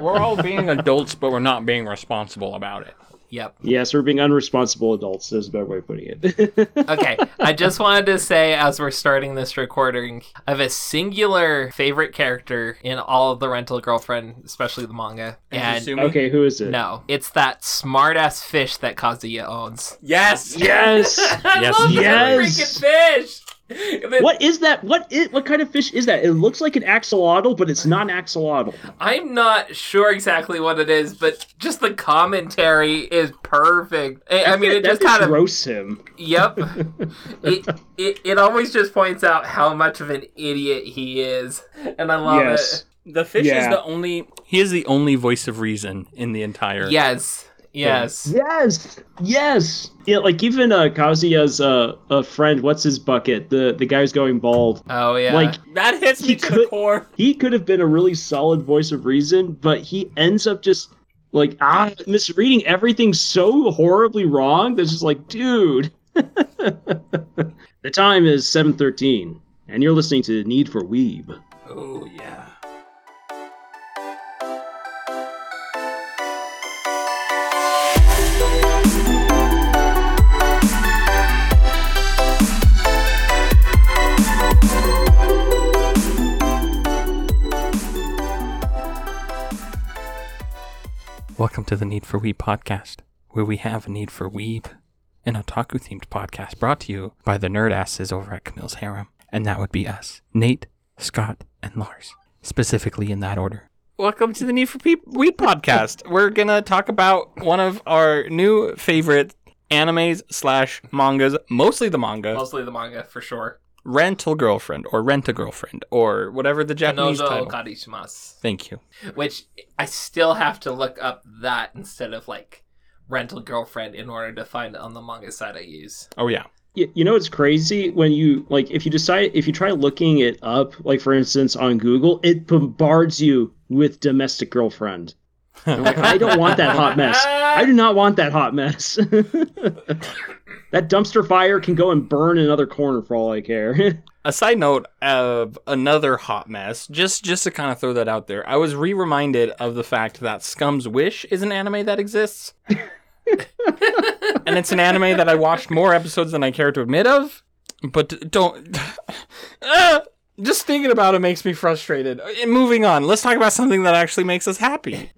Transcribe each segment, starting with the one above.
We're all being adults, but we're not being responsible about it. Yep. Yes, we're being unresponsible adults. Is a better way of putting it. Okay, I just wanted to say as we're starting this recording, I have a singular favorite character in all of the Rental Girlfriend, especially the manga. And Izumi? okay, who is it? no, it's that smart ass fish that Kazuya owns. Yes. Yes. I Yes, love yes. freaking fish. And then- what is that? What is what kind of fish is that? It looks like an axolotl, but it's not an axolotl. I'm not sure exactly what it is, but just the commentary is perfect. I, I mean, it that just kind of roasts him. Yep. it, it it always just points out how much of an idiot he is, and I love yes. The fish is the only. He is the only voice of reason in the entire. it. Yes. Yes. Yes. Yes. Yeah, like even uh, Kazuya's uh, a friend. What's his bucket? The the guy who's going bald. Oh yeah. Like That hits me He to the could- core. he could have been a really solid voice of reason, but he ends up just like ah misreading everything so horribly wrong. That's just like, dude. the time is seven thirteen, and you're listening to Need for Weeb. Oh yeah. Welcome to the Need for Weeb podcast, where we have a need for weeb, an otaku themed podcast brought to you by the nerd asses over at Camille's Harem. And that would be us Nate, Scott, and Lars, specifically in that order. Welcome to the Need for Pe- Weed podcast. We're going to talk about one of our new favorite animes slash mangas, mostly the manga, Mostly the manga for sure. Rental Girlfriend or Rent a Girlfriend or whatever the Japanese Kanojo title. Karishimasu. Thank you. Which I still have to look up that instead of like rental girlfriend in order to find it on the manga site I use. Oh, yeah. You, you know it's crazy when you like if you decide if you try looking it up like for instance on Google it bombards you with domestic girlfriend. Like, I don't want that hot mess. I do not want that hot mess. that dumpster fire can go and burn in another corner for all I care. a side note of another hot mess just just to kind of throw that out there i was re-reminded of the fact that scum's wish is an anime that exists and it's an anime that i watched more episodes than i care to admit of but don't Ah! just thinking about it makes me frustrated Uh, moving on let's talk about something that actually makes us happy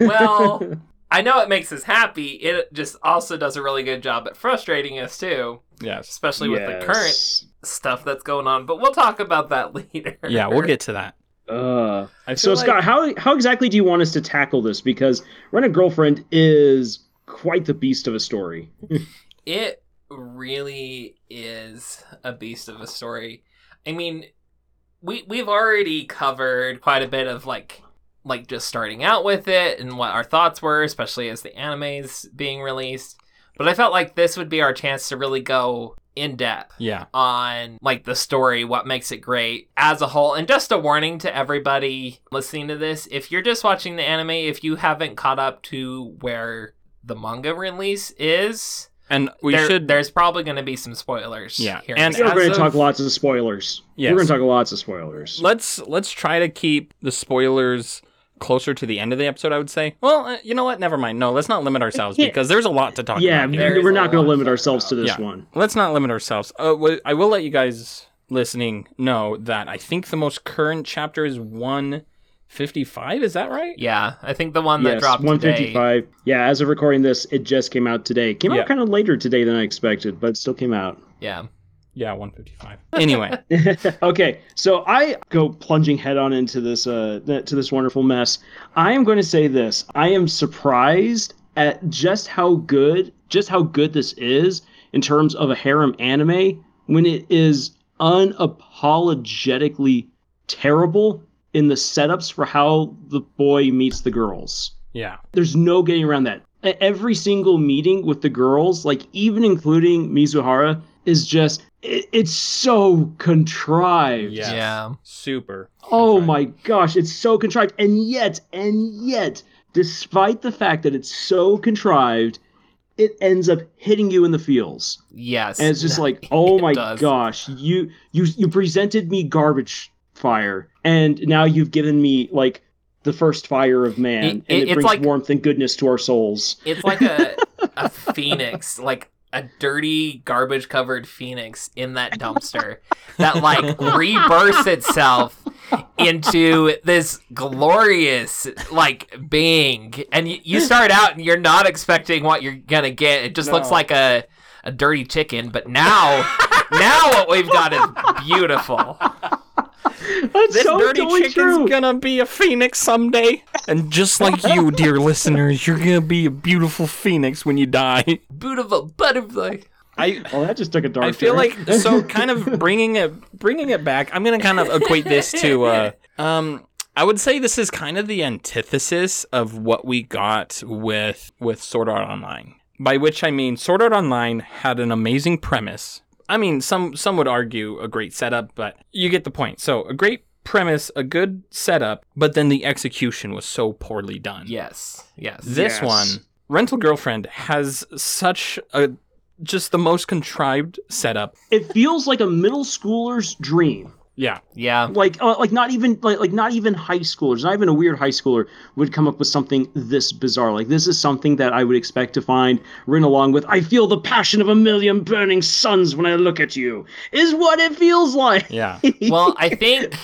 Well, I know it makes us happy. It just also does a really good job at frustrating us too, yes especially with the current stuff that's going on. But we'll talk about that later. yeah we'll get to that Uh, so like- Scott, how how exactly do you want us to tackle this? Because Rent a Girlfriend is quite the beast of a story. It really is a beast of a story. I mean, we we've already covered quite a bit of like like just starting out with it and what our thoughts were, especially as the anime's being released. But I felt like this would be our chance to really go in depth yeah on like the story, what makes it great as a whole. And just a warning to everybody listening to this, if you're just watching the anime, if you haven't caught up to where the manga release is, and we there- should there's probably going to be some spoilers. Yeah, here and We're going to talk lots of spoilers. Yes. We're going to talk lots of spoilers. let's let's try to keep the spoilers closer to the end of the episode i would say well uh, you know what never mind no let's not limit ourselves Yeah. because there's a lot to talk yeah, about here. There is we're not going to limit to talk ourselves to this Yeah. one. let's not limit ourselves uh, wh- i will let you guys listening know that i think the most current chapter is 155 is that right yeah, I think the one that yes, dropped today. 155. Yeah, as of recording this, it just came out today. Came Yeah. out kind of later today than I expected, but it still came out. Yeah, yeah 155 anyway okay, so I go plunging head on into this uh to this wonderful mess. I am going to say this. I am surprised at just how good just how good this is in terms of a harem anime when it is unapologetically terrible in the setups for how the boy meets the girls. yeah There's no getting around that. Every single meeting with the girls, like even including Mizuhara, is just it, it's so contrived. Yes. yeah. super Oh contrived. my gosh, it's so contrived. And yet, and yet, despite the fact that it's so contrived, it ends up hitting you in the feels. Yes. And it's just like, oh my does. gosh, you you you presented me garbage fire, and now you've given me like the first fire of man, It- and it- it, it's brings like- warmth and goodness to our souls. It's like a a phoenix, like a dirty garbage covered phoenix in that dumpster that like rebirths itself into this glorious like being. And you, you start out and you're not expecting what you're gonna get. It just looks like a a dirty chicken but now now what we've got is beautiful That's This so dirty totally chicken's true. gonna be a phoenix someday. And just like you, dear listeners, you're gonna be a beautiful phoenix when you die. beautiful butterfly I Oh, that just took a dark. I feel turn. like so kind of bringing it bringing it back. I'm gonna kind of equate this to uh, um. I would say this is kind of the antithesis of what we got with with Sword Art Online. By which I mean Sword Art Online had an amazing premise. I mean, some some would argue a great setup, but you get the point. So a great premise, a good setup, but then the execution was so poorly done. yes yes This Yes. one, Rental Girlfriend, has such a just the most contrived setup. it feels like a middle schooler's dream. Yeah. yeah Like, uh, like not even like like not even high schoolers, not even a weird high schooler would come up with something this bizarre. Like this is something that I would expect to find written along with "I feel the passion of a million burning suns when I look at you." Is what it feels like. Yeah. well i think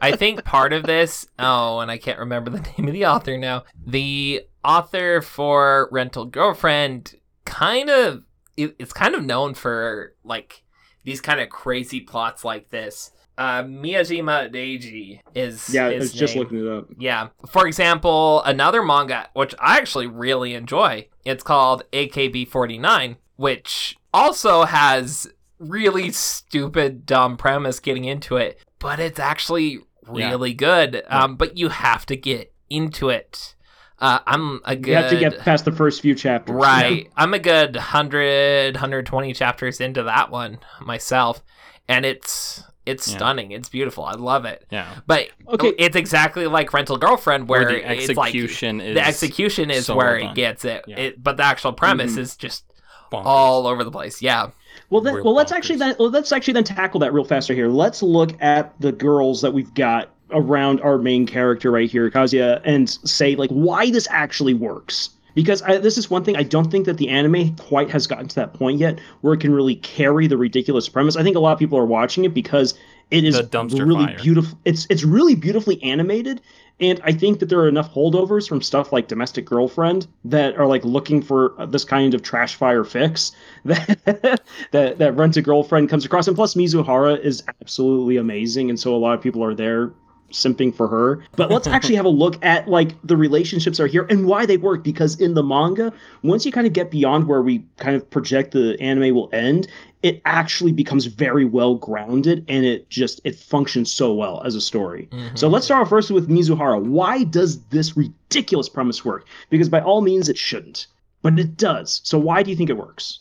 i think part of this oh and i can't remember the name of the author now the author for rental girlfriend kind of it, it's kind of known for like these kind of crazy plots like this uh Miyajima Reiji is yeah, I his was just looking it up. Yeah. For example, another manga, which I actually really enjoy, it's called AKB 49, which also has really stupid, dumb premise getting into it, but it's actually really good. Um, but you have to get into it. Uh, I'm a good. You have to get past the first few chapters. Right. I'm a good 100, 120 chapters into that one myself, and it's it's Yeah. stunning. It's beautiful. I love it. Yeah. But Okay. it's exactly like Rental Girlfriend, where, Where the it's like execution is the execution is so where well it gets it. Yeah. it. But the actual premise Mhm. is just bonkers. all over the place. Yeah. Well, then, Real well, let's actually then well, let's actually then tackle that real fast right here. Let's look at the girls that we've got around our main character right here, Kazuya, and say like why this actually works. Because I, this is one thing I don't think that the anime quite has gotten to that point yet, where it can really carry the ridiculous premise. I think a lot of people are watching it because it is really fire. beautiful. It's it's really beautifully animated, and I think that there are enough holdovers from stuff like Domestic Girlfriend that are like looking for this kind of trash fire fix that that that Rent a Girlfriend comes across. And plus, Mizuhara is absolutely amazing, and so a lot of people are there simping for her. But let's actually have a look at like the relationships are here and why they work. Because in the manga, once you kind of get beyond where we kind of project the anime will end, it actually becomes very well grounded and it just it functions so well as a story. Mm-hmm. So let's start off first with Mizuhara. Why does this ridiculous premise work? Because by all means it shouldn't, but it does. So why do you think it works?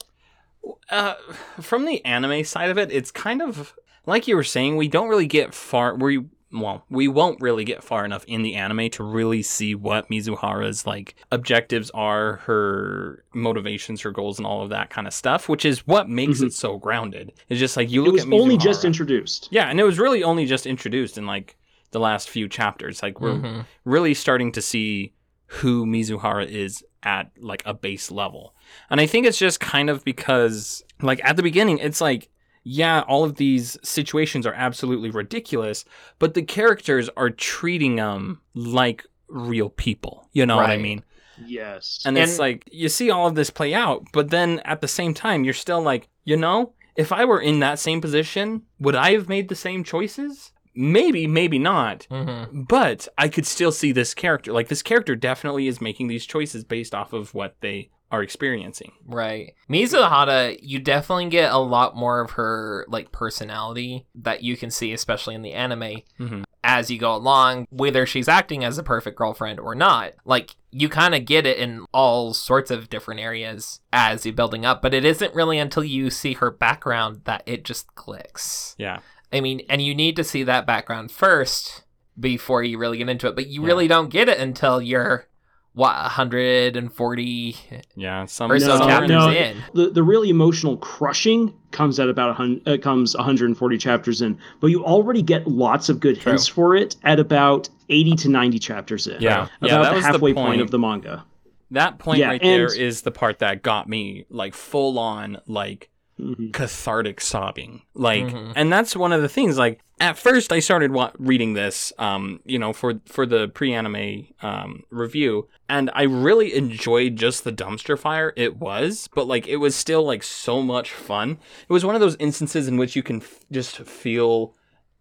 Uh, from the anime side of it, it's kind of like you were saying. We don't really get far. We well, we won't really get far enough in the anime to really see what Mizuhara's like objectives are, her motivations, her goals, and all of that kind of stuff. Which is what makes Mhm. it so grounded. It's just like you It look was at only just introduced. Yeah, and it was really only just introduced in like the last few chapters. Like we're Mhm. really starting to see who Mizuhara is at like a base level. And I think it's just kind of because like at the beginning it's like yeah, all of these situations are absolutely ridiculous, but the characters are treating them like real people. You know what I mean? Yes. And, it's like you see all of this play out, but then at the same time you're still like, you know, if I were in that same position, would I have made the same choices? Maybe, maybe not. Mhm. But I could still see this character. Like this character definitely is making these choices based off of what they are experiencing. Right. Mizuhara, you definitely get a lot more of her like personality that you can see, especially in the anime, Mhm. as you go along, whether she's acting as a perfect girlfriend or not. Like you kind of get it in all sorts of different areas as you're building up, but it isn't really until you see her background that it just clicks. Yeah. I mean, and you need to see that background first before you really get into it, but you Yeah. really don't get it until you're what 140 Yeah, some or so No, chapters no. in. the the really emotional crushing comes at about a hundred uh, comes 140 chapters in, but you already get lots of good True. hints for it at about 80 to 90 chapters in. Yeah, about yeah, that the was halfway the point. point of the manga. That point Yeah, right there and- is the part that got me like full on like Mhm. cathartic sobbing. Like Mhm. and that's one of the things like at first I started wa- reading this um you know for for the pre-anime um review and I really enjoyed just the dumpster fire it was, but like it was still like so much fun. It was one of those instances in which you can f- just feel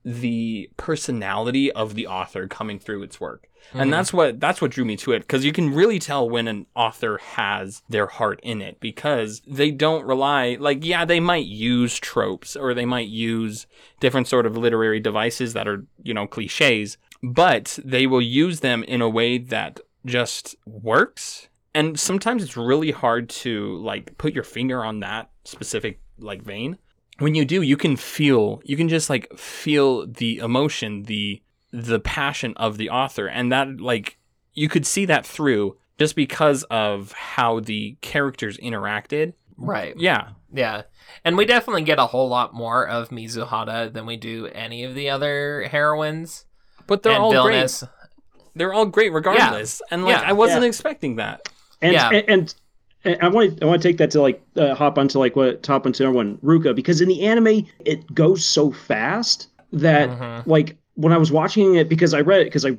the personality of the author coming through its work Mhm. and that's what that's what drew me to it because you can really tell when an author has their heart in it because they don't rely like yeah they might use tropes or they might use different sort of literary devices that are you know cliches but they will use them in a way that just works and sometimes it's really hard to like put your finger on that specific like vein when you do you can feel you can just like feel the emotion the the passion of the author and that like you could see that through just because of how the characters interacted right yeah Yeah. And we definitely get a whole lot more of Mizuhara than we do any of the other heroines but they're and all villainous. great they're all great regardless and like Yeah. i wasn't Yeah. expecting that And, Yeah. and and and I want to I want to take that to like uh, hop onto like what top onto another one Ruka because in the anime it goes so fast that Mhm. like when I was watching it because I read it because I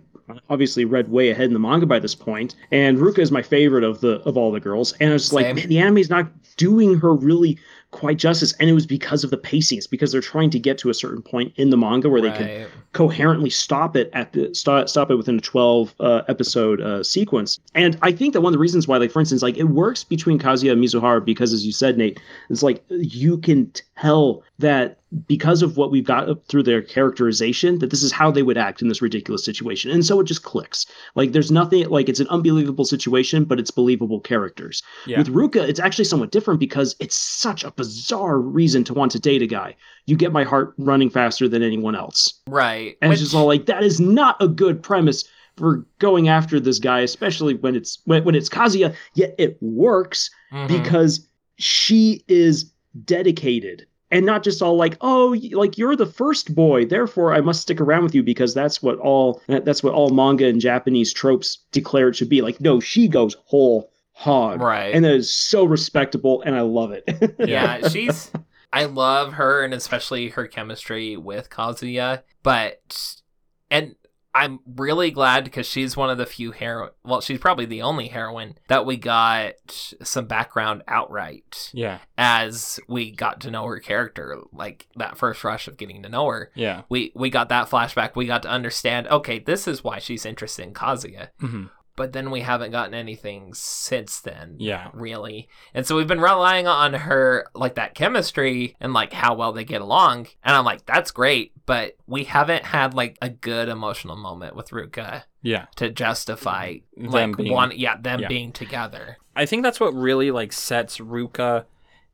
obviously read way ahead in the manga by this point and Ruka is my favorite of the of all the girls and I was like man the anime is not doing her really quite justice and it was because of the pacing. It's because they're trying to get to a certain point in the manga where they can coherently stop it at the stop, stop it within a 12 uh, episode uh, sequence. And i think that one of the reasons why like for instance like it works between kazuya and mizuhara because as you said nate it's like you can tell that because of what we've got through their characterization that this is how they would act in this ridiculous situation and so it just clicks like there's nothing like it's an unbelievable situation but it's believable characters Yeah. with ruka it's actually somewhat different because it's such a bizarre reason to want to date a guy you get my heart running faster than anyone else Right. and Which- it's just all like that is not a good premise for going after this guy, especially when it's when, when it's Kazuya. Yet it works Mhm. because she is dedicated and not just all like, oh, like you're the first boy, therefore I must stick around with you because that's what all that's what all manga and Japanese tropes declare it should be. Like, no, she goes whole hog, Right. and that is so respectable, and I love it. yeah, she's. I love her and especially her chemistry with Kazuya. But and I'm really glad because she's one of the few hero. Well, she's probably the only heroine that we got some background outright yeah as we got to know her character. Like that first rush of getting to know her, yeah we we got that flashback. We got to understand. Okay, this is why she's interested in Kazuya. hmm But then we haven't gotten anything since then yeah really. And so we've been relying on her like that chemistry and like how well they get along. And I'm like, that's great, but we haven't had like a good emotional moment with Ruka yeah to justify Them like being- one yeah, them yeah. being together. I think that's what really like sets Ruka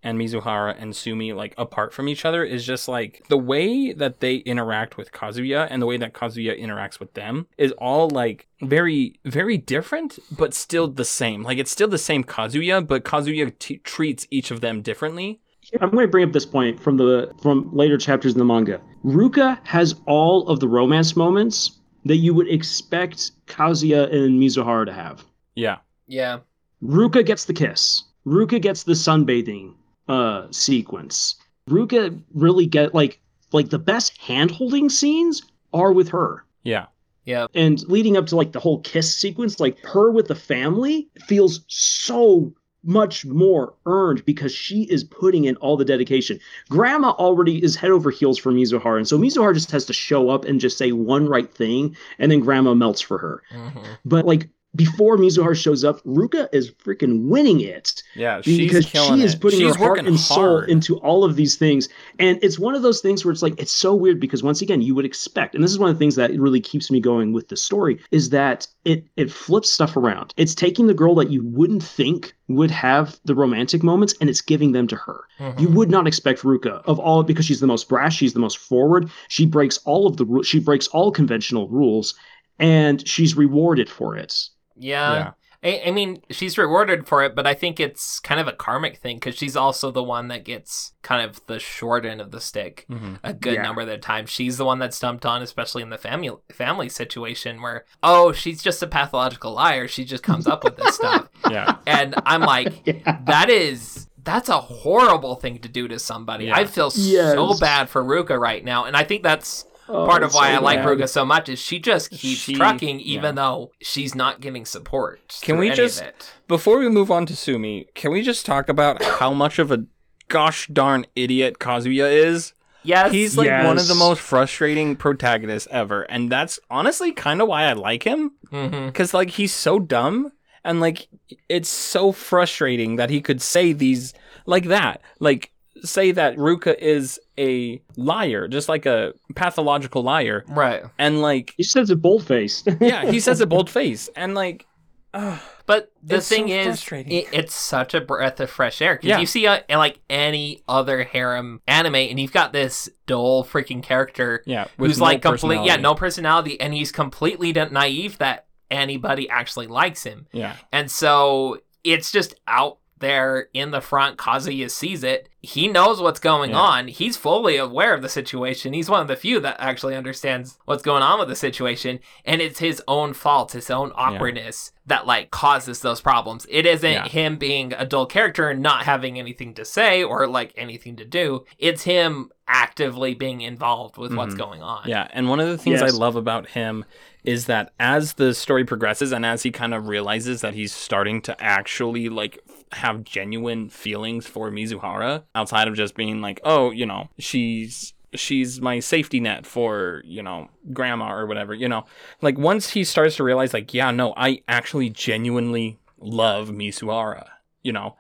and Mizuhara and Sumi like apart from each other is just like the way that they interact with Kazuya and the way that Kazuya interacts with them is all like very very different but still the same. Like it's still the same Kazuya, but Kazuya t- treats each of them differently. I'm going to bring up this point from the from later chapters in the manga. Ruka has all of the romance moments that you would expect Kazuya and Mizuhara to have. Yeah. Yeah. Ruka gets the kiss. Ruka gets the sunbathing uh sequence. Ruka really get like like the best hand holding scenes are with her. Yeah. Yeah. And leading up to like the whole kiss sequence, like her with the family feels so much more earned because she is putting in all the dedication. Grandma already is head over heels for Mizuhara, and so Mizuhara just has to show up and just say one right thing, and then Grandma melts for her. Mhm. But like before Mizuhara shows up, Ruka is freaking winning it Yeah, she's because killing she is putting her heart and soul into all of these things. And it's one of those things where it's like it's so weird because once again, you would expect, and this is one of the things that really keeps me going with the story, is that it it flips stuff around. It's taking the girl that you wouldn't think would have the romantic moments and it's giving them to her. Mhm. You would not expect Ruka of all because she's the most brash, she's the most forward. She breaks all of the she breaks all conventional rules and she's rewarded for it. Yeah. yeah. I, I mean, she's rewarded for it, but I think it's kind of a karmic thing because she's also the one that gets kind of the short end of the stick Mm-hmm. a good Yeah. number of the time. She's the one that's dumped on, especially in the family family situation where, oh, she's just a pathological liar. She just comes up with this stuff, Yeah. and I'm like, Yeah. that is that's a horrible thing to do to somebody. Yeah. I feel so bad for Ruka right now, and I think that's Oh, part of why so I like bad. Ruka so much is she just keeps She- trucking even yeah. though she's not getting support. Can we any just- of it. Before we move on to Sumi, can we just talk about how much of a gosh darn idiot Kazuya is? Yes, He's like one of the most frustrating protagonists ever, and that's honestly kind of why I like him. Mm-hmm. Because like he's so dumb, and like it's so frustrating that he could say these like that, like say that Ruka is a liar, just like a pathological liar, right. and like He says it bold faced. yeah, he says it bold face, and like. ugh. But the It's so thing is, it, it's such a breath of fresh air because Yeah. you see uh, like any other harem anime, and you've got this dull freaking character Yeah, who's no like complete, yeah, no personality, and he's completely naive that anybody actually likes him, Yeah, and so it's just out there in the front. Kazuya sees it. He knows what's going Yeah. on. He's fully aware of the situation. He's one of the few that actually understands what's going on with the situation, and it's his own fault, his own awkwardness that like causes those problems. It isn't Yeah. him being a dull character and not having anything to say or like anything to do. It's him actively being involved with what's Mhm. going on. yeah. And one of the things Yes. I love about him is that as the story progresses and as he kind of realizes that he's starting to actually like have genuine feelings for Mizuhara outside of just being like, oh, you know, she's she's my safety net for you know grandma or whatever you know. Like once he starts to realize like yeah no i actually genuinely love Mizuhara you know.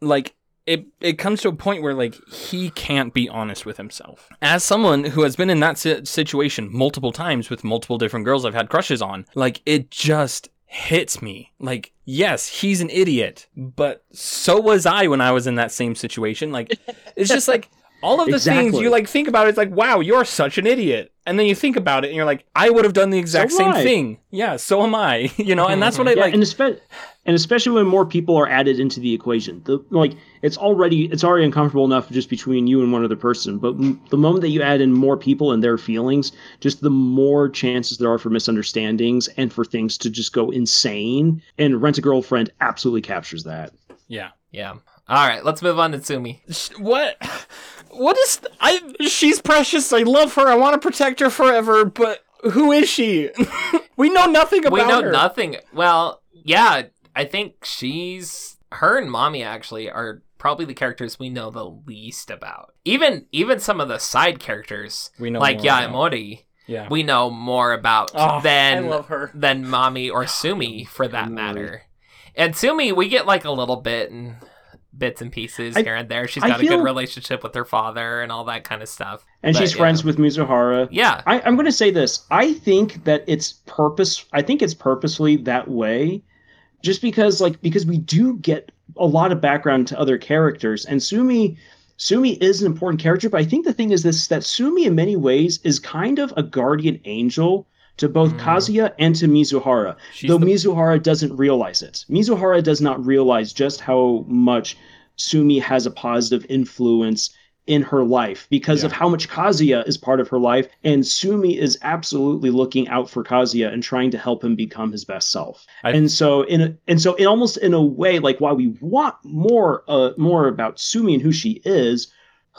Like it it comes to a point where like he can't be honest with himself. As someone who has been in that si- situation multiple times with multiple different girls i've had crushes on like it just hits me. Like yes he's an idiot but so was i when i was in that same situation. Like it's just like all of the things you like think about it, it's like wow you're such an idiot and then you think about it and you're like i would have done the exact So same I. thing yeah so am i you know and that's what i yeah, like and especially and especially when more people are added into the equation. The like it's already it's already uncomfortable enough just between you and one other person, but m- the moment that you add in more people and their feelings, just the more chances there are for misunderstandings and for things to just go insane. And Rent a Girlfriend absolutely captures that. yeah Yeah. All right, let's move on to sumi what what is th- i she's precious i love her i want to protect her forever but who is she we know nothing about her. we know her nothing. Well, yeah, I think she's her and Mami actually are probably the characters we know the least about. Even even some of the side characters we know like about- yeah we know more about oh, than i love her than Mami or Sumi for that matter. And Sumi, we get like a little bit and bits and pieces I- here and there. She's got a good relationship with her father and all that kind of stuff. And But, she's yeah. friends with Mizuhara. Yeah. I, I'm going to say this. I think that it's purpose. I think it's purposely that way, just because like because we do get a lot of background to other characters, and Sumi. Sumi is an important character, but I think the thing is this that Sumi in many ways is kind of a guardian angel to both Mm. Kazuya and to Mizuhara. she's though the- Mizuhara doesn't realize it. Mizuhara does not realize just how much Sumi has a positive influence in her life because of how much Kazuya is part of her life, and Sumi is absolutely looking out for Kazuya and trying to help him become his best self. I- and so in a, and so in almost in a way, like why we want more uh, more about Sumi and who she is,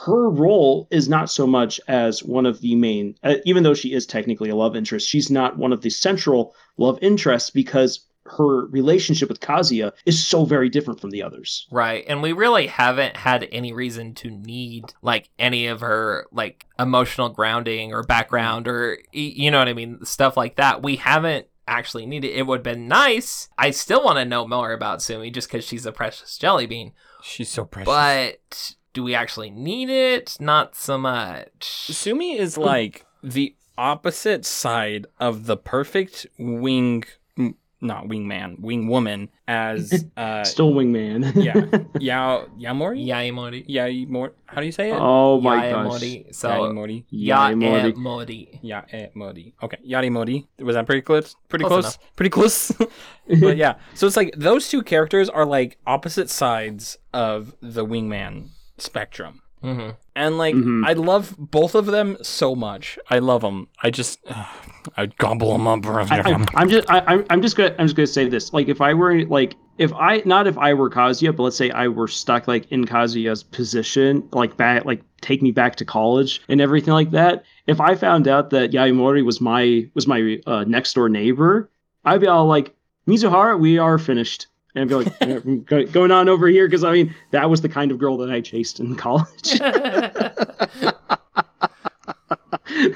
her role is not so much as one of the main, uh, even though she is technically a love interest, she's not one of the central love interests because her relationship with Kazuya is so very different from the others. Right. And we really haven't had any reason to need like any of her like emotional grounding or background or you know what I mean, stuff like that. We haven't actually needed it would have been nice. I still want to know more about Sumi just cuz she's a precious jelly bean. she's so precious But do we actually need it? Not so much. Sumi is like the opposite side of the perfect wing m- not wingman, wing woman as uh Still wingman. yeah, Yao Yamori? Yaimori. Yaimori. How do you say it? oh my gosh. Yaimori. So Yaimori. Yaimori. Yaimori. Yaimori. Okay, Yarimori. Was that pretty close? Pretty Close close. Pretty close. but yeah, so it's like those two characters are like opposite sides of the wingman spectrum. Mm-hmm. And like Mhm. I love both of them so much. I love them. I just I gobble them up. I, I, I'm just I, I'm- I'm just gonna I'm just gonna say this. Like if I were like if I not if I were Kazuya, but let's say I were stuck like in Kazuya's position, like back like take me back to college and everything like that. If I found out that Yaimori was my was my uh, next door neighbor, I'd be all like Mizuhara, we are finished. And I'd be like, "Yeah, I'm go- going on over here because I mean that was the kind of girl that I chased in college.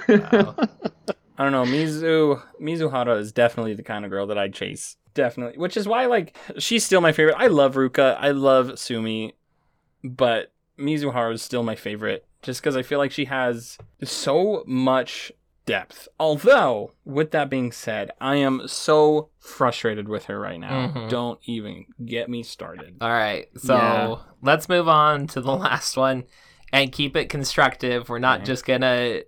Wow. I don't know. Mizu Mizuhara is definitely the kind of girl that I'd chase. Definitely. Which is why like she's still my favorite. I love Ruka. I love Sumi, but Mizuhara is still my favorite just because I feel like she has so much depth. Although, with that being said, I am so frustrated with her right now. Mhm. Don't even get me started. All right. So Yeah. let's move on to the last one and keep it constructive. We're not Okay. just going to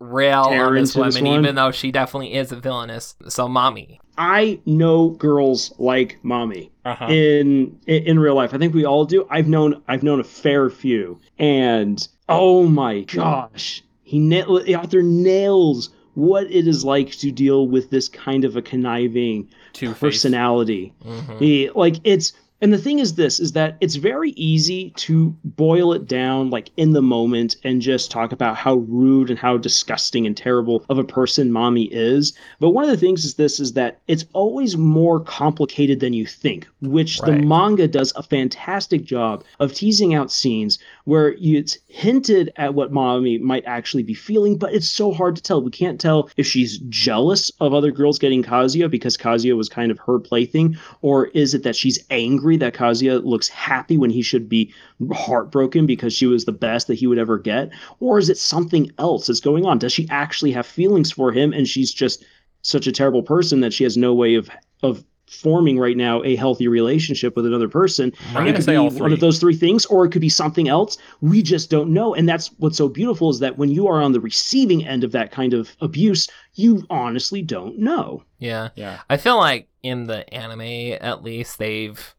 rail Tear on this into this woman, even though she definitely is a villainess. So, Mami. I know girls like Mami. Uh-huh. in in in real life. I think we all do. I've known I've known a fair few, and oh my gosh, he na- the author nails what it is like to deal with this kind of a conniving Two-Face. personality. Mhm. He, like it's and the thing is this is that it's very easy to boil it down like in the moment and just talk about how rude and how disgusting and terrible of a person Mami is but one of the things is this is that it's always more complicated than you think which Right. the manga does a fantastic job of teasing out scenes where it's hinted at what Mami might actually be feeling but it's so hard to tell we can't tell if she's jealous of other girls getting kazuya because kazuya was kind of her plaything or is it that she's angry that Kazuya looks happy when he should be heartbroken because she was the best that he would ever get? Or is it something else that's going on? Does she actually have feelings for him and she's just such a terrible person that she has no way of of forming right now a healthy relationship with another person? I'm it could say be all one three. of those three things, or it could be something else. We just don't know. And that's what's so beautiful is that when you are on the receiving end of that kind of abuse, you honestly don't know. Yeah. Yeah. I feel like in the anime, at least, they've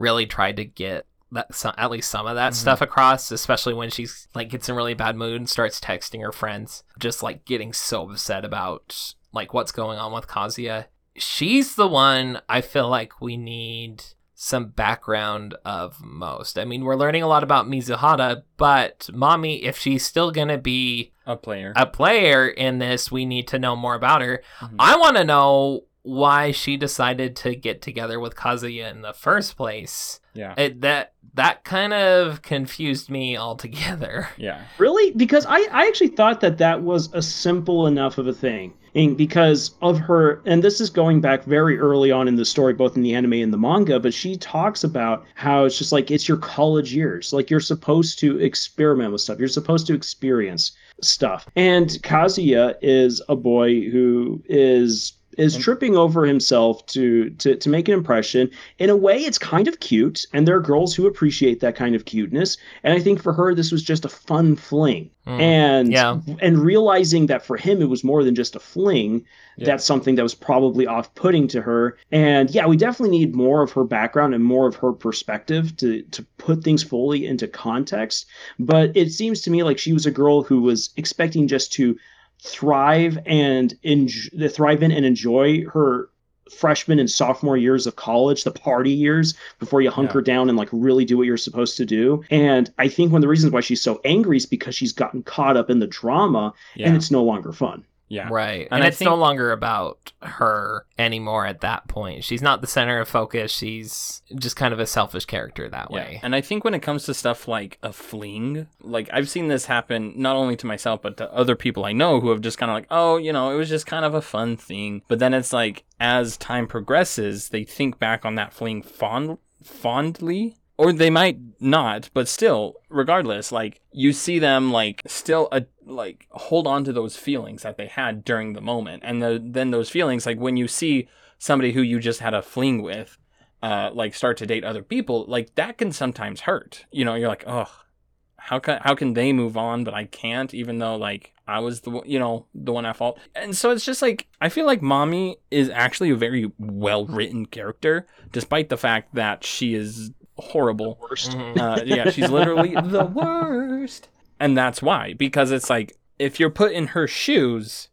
really tried to get that some, at least some of that Mhm. stuff across, especially when she's like gets in really bad mood and starts texting her friends, just like getting so upset about like what's going on with Kazuya. She's the one I feel like we need some background of most. I mean, we're learning a lot about Mizuhara, but Mami, if she's still gonna be A player. a player in this, we need to know more about her. Mhm. I want to know why she decided to get together with Kazuya in the first place. yeah. It, that that kind of confused me altogether. Yeah. Really? Because I, I actually thought that that was a simple enough of a thing. And because of her, and this is going back very early on in the story, both in the anime and the manga, but she talks about how it's just like it's your college years. Like you're supposed to experiment with stuff, you're supposed to experience stuff. And Kazuya is a boy who is is tripping over himself to, to to make an impression in a way it's kind of cute and there are girls who appreciate that kind of cuteness and i think for her this was just a fun fling Mm. and Yeah. and realizing that for him it was more than just a fling Yeah. that's something that was probably off-putting to her and yeah we definitely need more of her background and more of her perspective to to put things fully into context but it seems to me like she was a girl who was expecting just to thrive and enjoy, thrive in and enjoy her freshman and sophomore years of college, the party years before you hunker down and like really do what you're supposed to do. And I think one of the reasons why she's so angry is because she's gotten caught up in the drama Yeah. and it's no longer fun. Yeah. Right. And And, it's no longer about her anymore at that point. She's not the center of focus. She's just kind of a selfish character that way. And I think when it comes to stuff like a fling, like I've seen this happen not only to myself but to other people I know who have just kind of like, oh, you know, it was just kind of a fun thing. But then it's like as time progresses, they think back on that fling fond fondly. Or they might not, but still, regardless, like you see them like still uh, like hold on to those feelings that they had during the moment, and the, then those feelings, like when you see somebody who you just had a fling with, uh, like start to date other people, like that can sometimes hurt. You know, you're like, oh, how can how can they move on, but I can't, even though like I was the you know the one at fault. And so it's just like I feel like Mami is actually a very well written character, despite the fact that she is horrible. Worst. Mhm. Uh, yeah, she's literally the worst. And that's why, because it's like, if you're put in her shoes,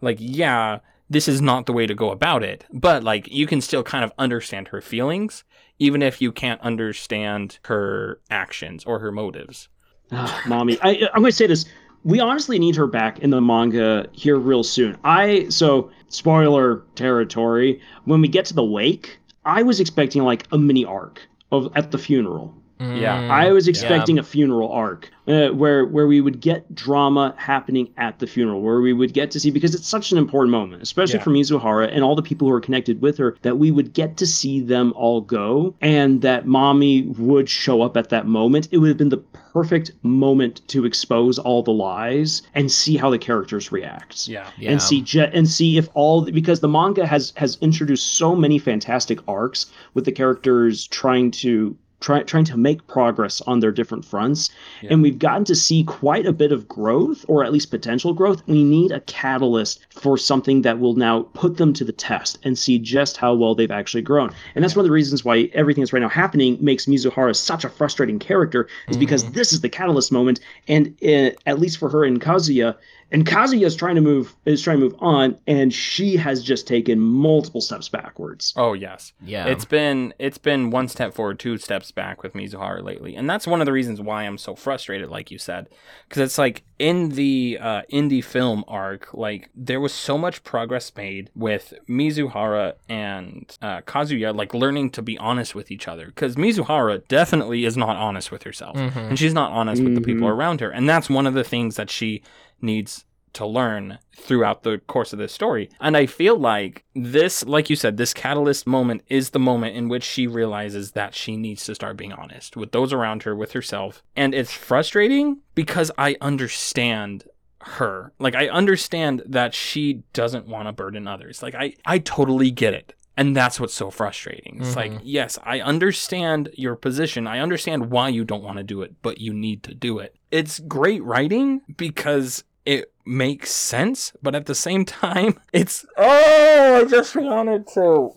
like, yeah, this is not the way to go about it. But, like, you can still kind of understand her feelings, even if you can't understand her actions or her motives. Ah, Mami. I, I'm going to say this. We honestly need her back in the manga here real soon. I so spoiler territory. When we get to the wake, I was expecting like a mini arc of at the funeral. Yeah, Mm. I was expecting a funeral arc uh, where where we would get drama happening at the funeral, where we would get to see because it's such an important moment, especially Yeah. for Mizuhara and all the people who are connected with her, that we would get to see them all go, and that Mami would show up at that moment. It would have been the perfect moment to expose all the lies and see how the characters react yeah, Yeah. and see je- and see if all because the manga has has introduced so many fantastic arcs with the characters trying to try, trying to make progress on their different fronts. Yeah. and we've gotten to see quite a bit of growth or at least potential growth. We need a catalyst for something that will now put them to the test and see just how well they've actually grown. And that's one of the reasons why everything that's right now happening makes mizuhara such a frustrating character is because this is the catalyst moment. And uh, at least for her and kazuya and Kazuya is trying to move is trying to move on, and she has just taken multiple steps backwards. Oh yes. yeah. It's been it's been one step forward, two steps back with Mizuhara lately, and that's one of the reasons why I'm so frustrated, like you said, because it's like in the uh, indie film arc, like there was so much progress made with Mizuhara and uh, Kazuya, like learning to be honest with each other, because Mizuhara definitely is not honest with herself, Mhm. and she's not honest with the people Mhm. around her, and that's one of the things that she needs to learn throughout the course of this story. And I feel like this, like you said, this catalyst moment is the moment in which she realizes that she needs to start being honest with those around her, with herself. And it's frustrating because I understand her. Like I understand that she doesn't want to burden others. Like I I totally get it. And that's what's so frustrating. It's like, Mhm. yes, I understand your position. I understand why you don't want to do it, but you need to do it. It's great writing because it makes sense, but at the same time, it's oh, I just wanted to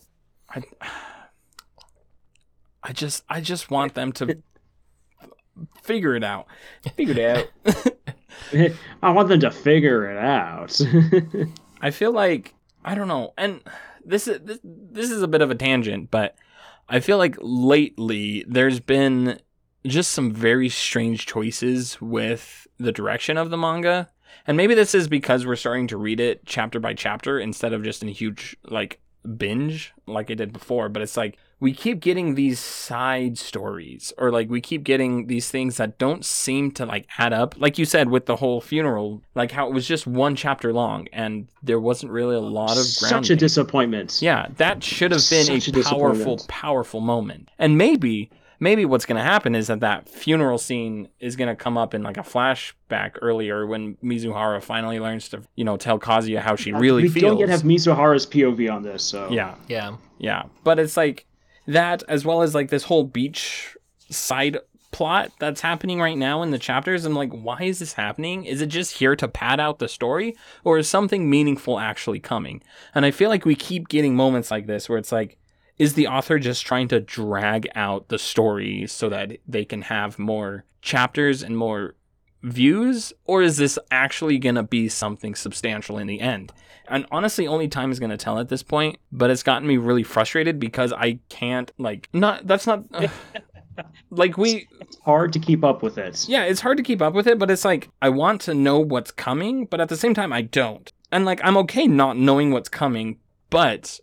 I I just I just want them to figure it out. Figure it out. I want them to figure it out. I feel like I don't know, and this is this, this is a bit of a tangent, but I feel like lately there's been just some very strange choices with the direction of the manga. And maybe this is because we're starting to read it chapter by chapter instead of just in a huge like binge like I did before, but it's like we keep getting these side stories or like we keep getting these things that don't seem to like add up. Like you said with the whole funeral, like how it was just one chapter long and there wasn't really a lot of Such a disappointment. Yeah, that should have been Such a a powerful, powerful moment. And maybe, maybe what's going to happen is that that funeral scene is going to come up in like a flashback earlier when Mizuhara finally learns to, you know, tell Kazuya how she really we feels. We don't yet have Mizuhara's POV on this, so yeah, yeah. yeah. But it's like that as well as like this whole beach side plot that's happening right now in the chapters. I'm like, why is this happening? Is it just here to pad out the story or is something meaningful actually coming? And I feel like we keep getting moments like this where it's like, is the author just trying to drag out the story so that they can have more chapters and more views? Or is this actually going to be something substantial in the end? And honestly only time is going to tell at this point but it's gotten me really frustrated because i can't like not that's not like we it's hard to keep up with it. yeah it's hard to keep up with it but it's like i want to know what's coming but at the same time i don't. And like i'm okay not knowing what's coming but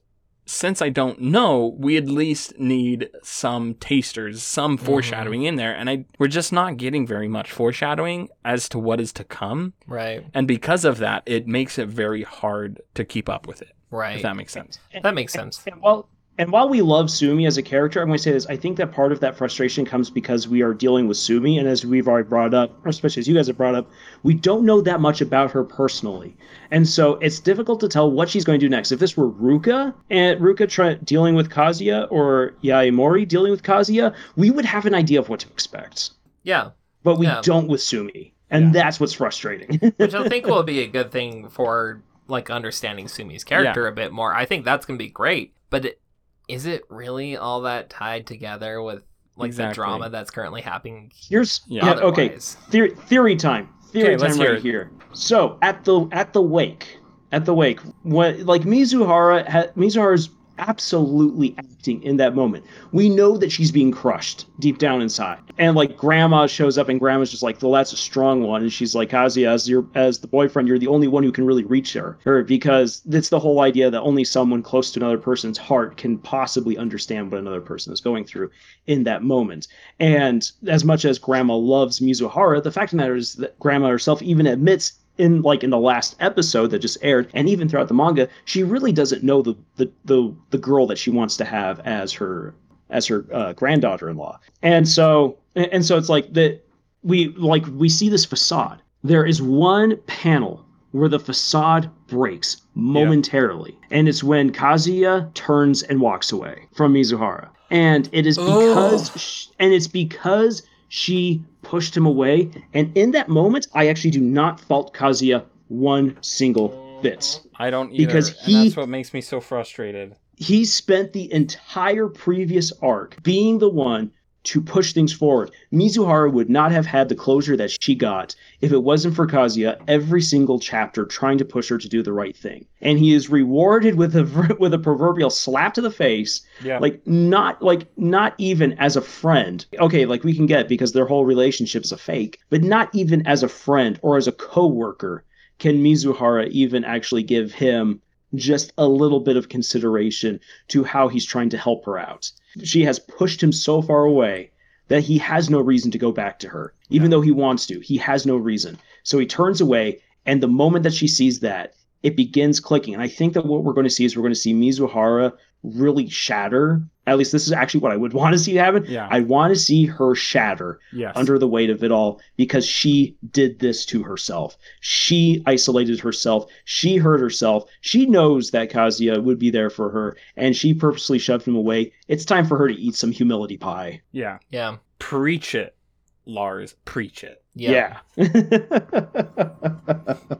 since I don't know, we at least need some tasters, some mm-hmm. foreshadowing in there, and I we're just not getting very much foreshadowing as to what is to come, Right. and because of that, it makes it very hard to keep up with it. Right. If that makes sense. that makes sense. And while and while we love Sumi as a character, I'm going to say this. I think that part of that frustration comes because we are dealing with Sumi, and as we've already brought up, especially as you guys have brought up, we don't know that much about her personally, and so it's difficult to tell what she's going to do next. If this were Ruka and Ruka try, dealing with Kazuya or Yaemori dealing with Kazuya, we would have an idea of what to expect, Yeah, but we Yeah. don't with Sumi, and Yeah. that's what's frustrating. which I think will be a good thing for like understanding Sumi's character a bit more. I think that's gonna be great. But it, is it really all that tied together with like Exactly. the drama that's currently happening? Here's Yeah. yeah, okay. Theory, theory time. Theory Okay, let's time hear right here. So at the at the wake, at the wake, what like Mizuhara ha, Mizuhara's absolutely acting in that moment. We know that she's being crushed deep down inside, and like Grandma shows up, and Grandma's just like, "Well, that's a strong one," and she's like, "Kazuya, as your as the boyfriend, you're the only one who can really reach her, her because it's the whole idea that only someone close to another person's heart can possibly understand what another person is going through in that moment." And as much as Grandma loves Mizuhara, the fact of the matter is that Grandma herself even admits in like in the last episode that just aired, and even throughout the manga, she really doesn't know the the the, the girl that she wants to have as her as her uh, granddaughter-in-law. And so and so it's like that we like we see this facade. There is one panel where the facade breaks momentarily, and it's when Kazuya turns and walks away from Mizuhara. And it is because sh- and it's because she pushed him away. And in that moment, I actually do not fault Kazuya one single bit. I don't either, Because he- that's what makes me so frustrated. He spent the entire previous arc being the one to push things forward. Mizuhara would not have had the closure that she got if it wasn't for Kazuya every single chapter trying to push her to do the right thing. And he is rewarded with a with a proverbial slap to the face Yeah. like not like not even as a friend okay like we can get because their whole relationship is a fake but not even as a friend or as a co-worker can mizuhara even actually give him just a little bit of consideration to how he's trying to help her out she has pushed him so far away that he has no reason to go back to her even though he wants to. He has no reason. So he turns away and the moment that she sees that it begins clicking. And i think that what we're going to see is we're going to see mizuhara really shatter. At least this is actually what I would want to see happen. Yeah. I want to see her shatter yes. under the weight of it all because she did this to herself. She isolated herself. She hurt herself. She knows that Kazuya would be there for her, and she purposely shoved him away. It's time for her to eat some humility pie. yeah. Yeah. Preach it, Lars. Preach it. Yeah.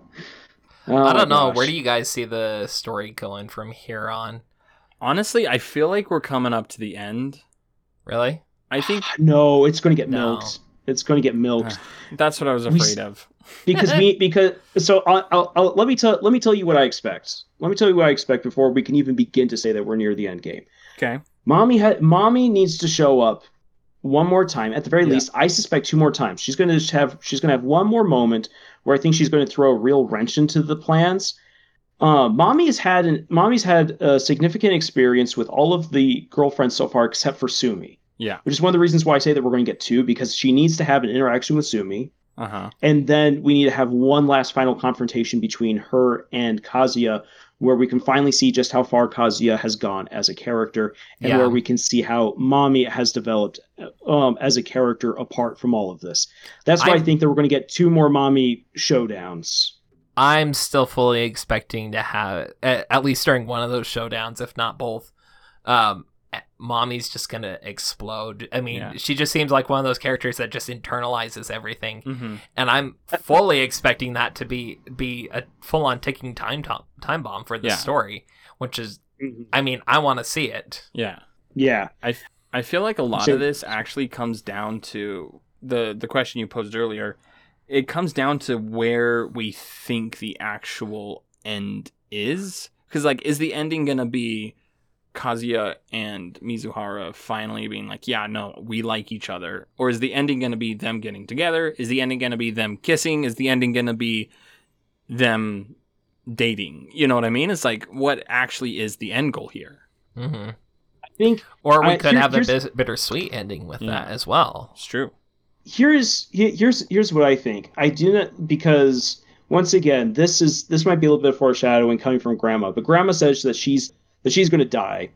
Oh I don't know. Where do you guys see the story going from here on? Honestly, I feel like we're coming up to the end. Really? I think No, it's going to get No. milked. It's going to get milked. Ah, that's what I was afraid s- of. because me because so I'll, I'll, I'll, let me tell let me tell you what I expect. Let me tell you what I expect before we can even begin to say that we're near the end game. Okay. Mami had Mami needs to show up one more time at the very Yeah. least. I suspect two more times. She's going to just have she's going to have one more moment where I think she's going to throw a real wrench into the plans. Uh, Mami has had an Mami's had a significant experience with all of the girlfriends so far except for Sumi, Yeah. which is one of the reasons why I say that we're going to get two because she needs to have an interaction with Sumi. Uh huh. And then we need to have one last final confrontation between her and Kazuya, where we can finally see just how far Kazuya has gone as a character, and Yeah. where we can see how Mami has developed um, as a character apart from all of this. That's why I, I'm- think that we're going to get two more Mami showdowns. I'm still fully expecting to have at, at least during one of those showdowns, if not both. Um, Mami's just gonna explode. I mean, Yeah. she just seems like one of those characters that just internalizes everything, Mm-hmm. and I'm fully expecting that to be be a full on ticking time to- time bomb for this Yeah. story. Which is, I mean, I want to see it. Yeah. Yeah. I feel like a lot So- of this actually comes down to the the question you posed earlier. It comes down to where we think the actual end is. Because like, is the ending gonna be Kazuya and Mizuhara finally being like, "Yeah, no, we like each other," or is the ending gonna be them getting together? Is the ending gonna be them kissing? Is the ending gonna be them dating? You know what I mean? It's like, what actually is the end goal here? hmm I think Or we I- could here- have a bis- bittersweet ending with Yeah. that as well. It's true. Here's here's here's what I think. I do not because once again, this is this might be a little bit of foreshadowing coming from Grandma, but Grandma says that she's that she's going to die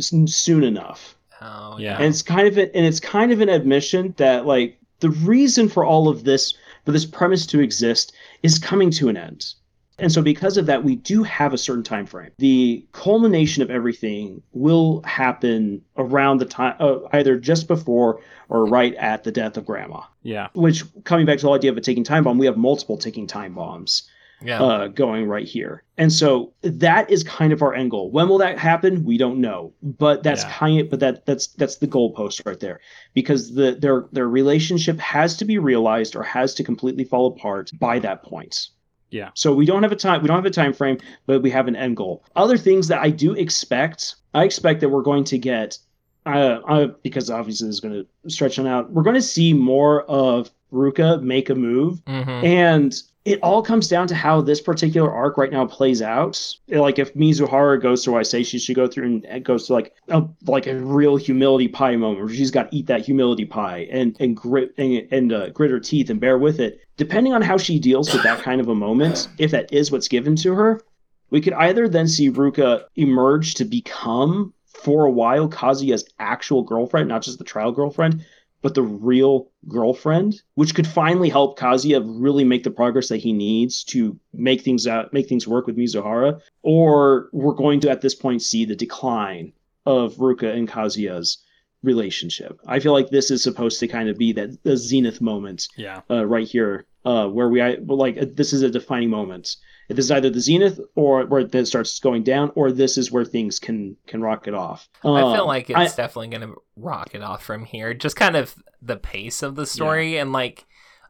soon enough. Oh Yeah. And it's kind of a, and it's kind of an admission that like the reason for all of this for this premise to exist is coming to an end. And so because of that we do have a certain time frame. The culmination of everything will happen around the time uh, either just before or right at the death of grandma. Yeah. Which coming back to the idea of a ticking time bomb, we have multiple ticking time bombs Yeah. uh, going right here. And so that is kind of our end goal. When will that happen? We don't know. But that's Yeah. kind of but that that's that's the goalpost right there. Because the their their relationship has to be realized or has to completely fall apart by that point. Yeah. So we don't have a time we don't have a time frame, but we have an end goal. Other things that I do expect, I expect that we're going to get uh, uh because obviously this is going to stretch on out. We're going to see more of Ruka make a move Mhm. and it all comes down to how this particular arc right now plays out. Like if Mizuhara goes through, I say she should go through and goes to like a like a real humility pie moment where she's got to eat that humility pie and and grit and, and uh, grit her teeth and bear with it. Depending on how she deals with that kind of a moment, if that is what's given to her, we could either then see Ruka emerge to become for a while Kazuya's actual girlfriend, not just the trial girlfriend, but the real girlfriend, which could finally help Kazuya really make the progress that he needs to make things out, make things work with Mizuhara. Or we're going to at this point see the decline of Ruka and Kazuya's relationship. I feel like this is supposed to kind of be that the zenith moment Yeah. uh, right here, uh, where we I, like uh, this is a defining moment. This is either the zenith or where it starts going down, or this is where things can can rocket off. I feel Um, like I- it's definitely gonna rocket off from here. Just kind of the pace of the story and like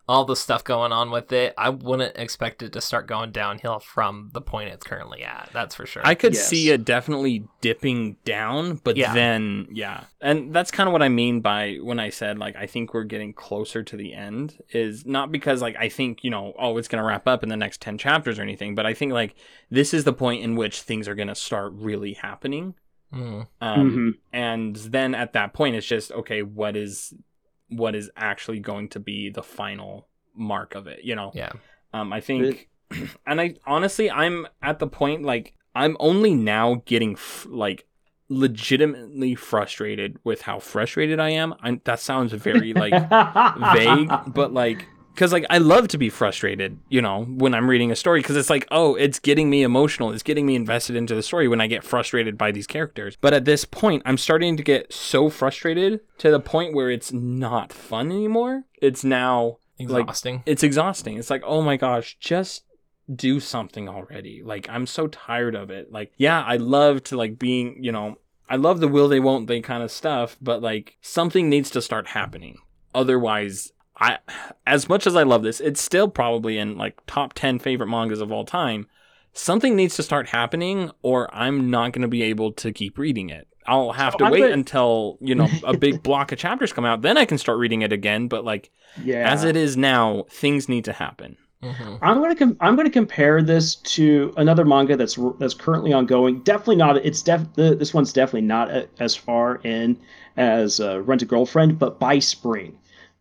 all the stuff going on with it. I wouldn't expect it to start going downhill from the point it's currently at. That's for sure. I could Yes. see it definitely dipping down, but Yeah. then yeah. And that's kind of what I mean by when I said like I think we're getting closer to the end is not because like I think, you know, oh it's going to wrap up in the next 10 chapters or anything, but I think like this is the point in which things are going to start really happening. Mm. Um mhm. and then at that point it's just okay, what is what is actually going to be the final mark of it, you know? Yeah. Um, I think, and I honestly, I'm at the point like I'm only now getting f- like legitimately frustrated with how frustrated I am. i that sounds very like vague, but like because like I love to be frustrated, you know, when I'm reading a story because it's like, oh, it's getting me emotional, it's getting me invested into the story when I get frustrated by these characters. But at this point, I'm starting to get so frustrated to the point where it's not fun anymore. It's now like Exhausting. it's exhausting. It's like, oh my gosh, just do something already. Like I'm so tired of it. Like, yeah, I love to like being, you know, I love the will they won't they kind of stuff, but like something needs to start happening. Otherwise, I as much as I love this, it's still probably in like top 10 favorite mangas of all time. Something needs to start happening or I'm not going to be able to keep reading it. I'll have to I'm wait gonna- until, you know, a big block of chapters come out, then I can start reading it again, but like yeah. as it is now, things need to happen. hmm I'm gonna com- I'm gonna compare this to another manga that's that's currently ongoing. Definitely not. It's def the, this one's definitely not a, as far in as uh, Rent a Girlfriend, but By Spring.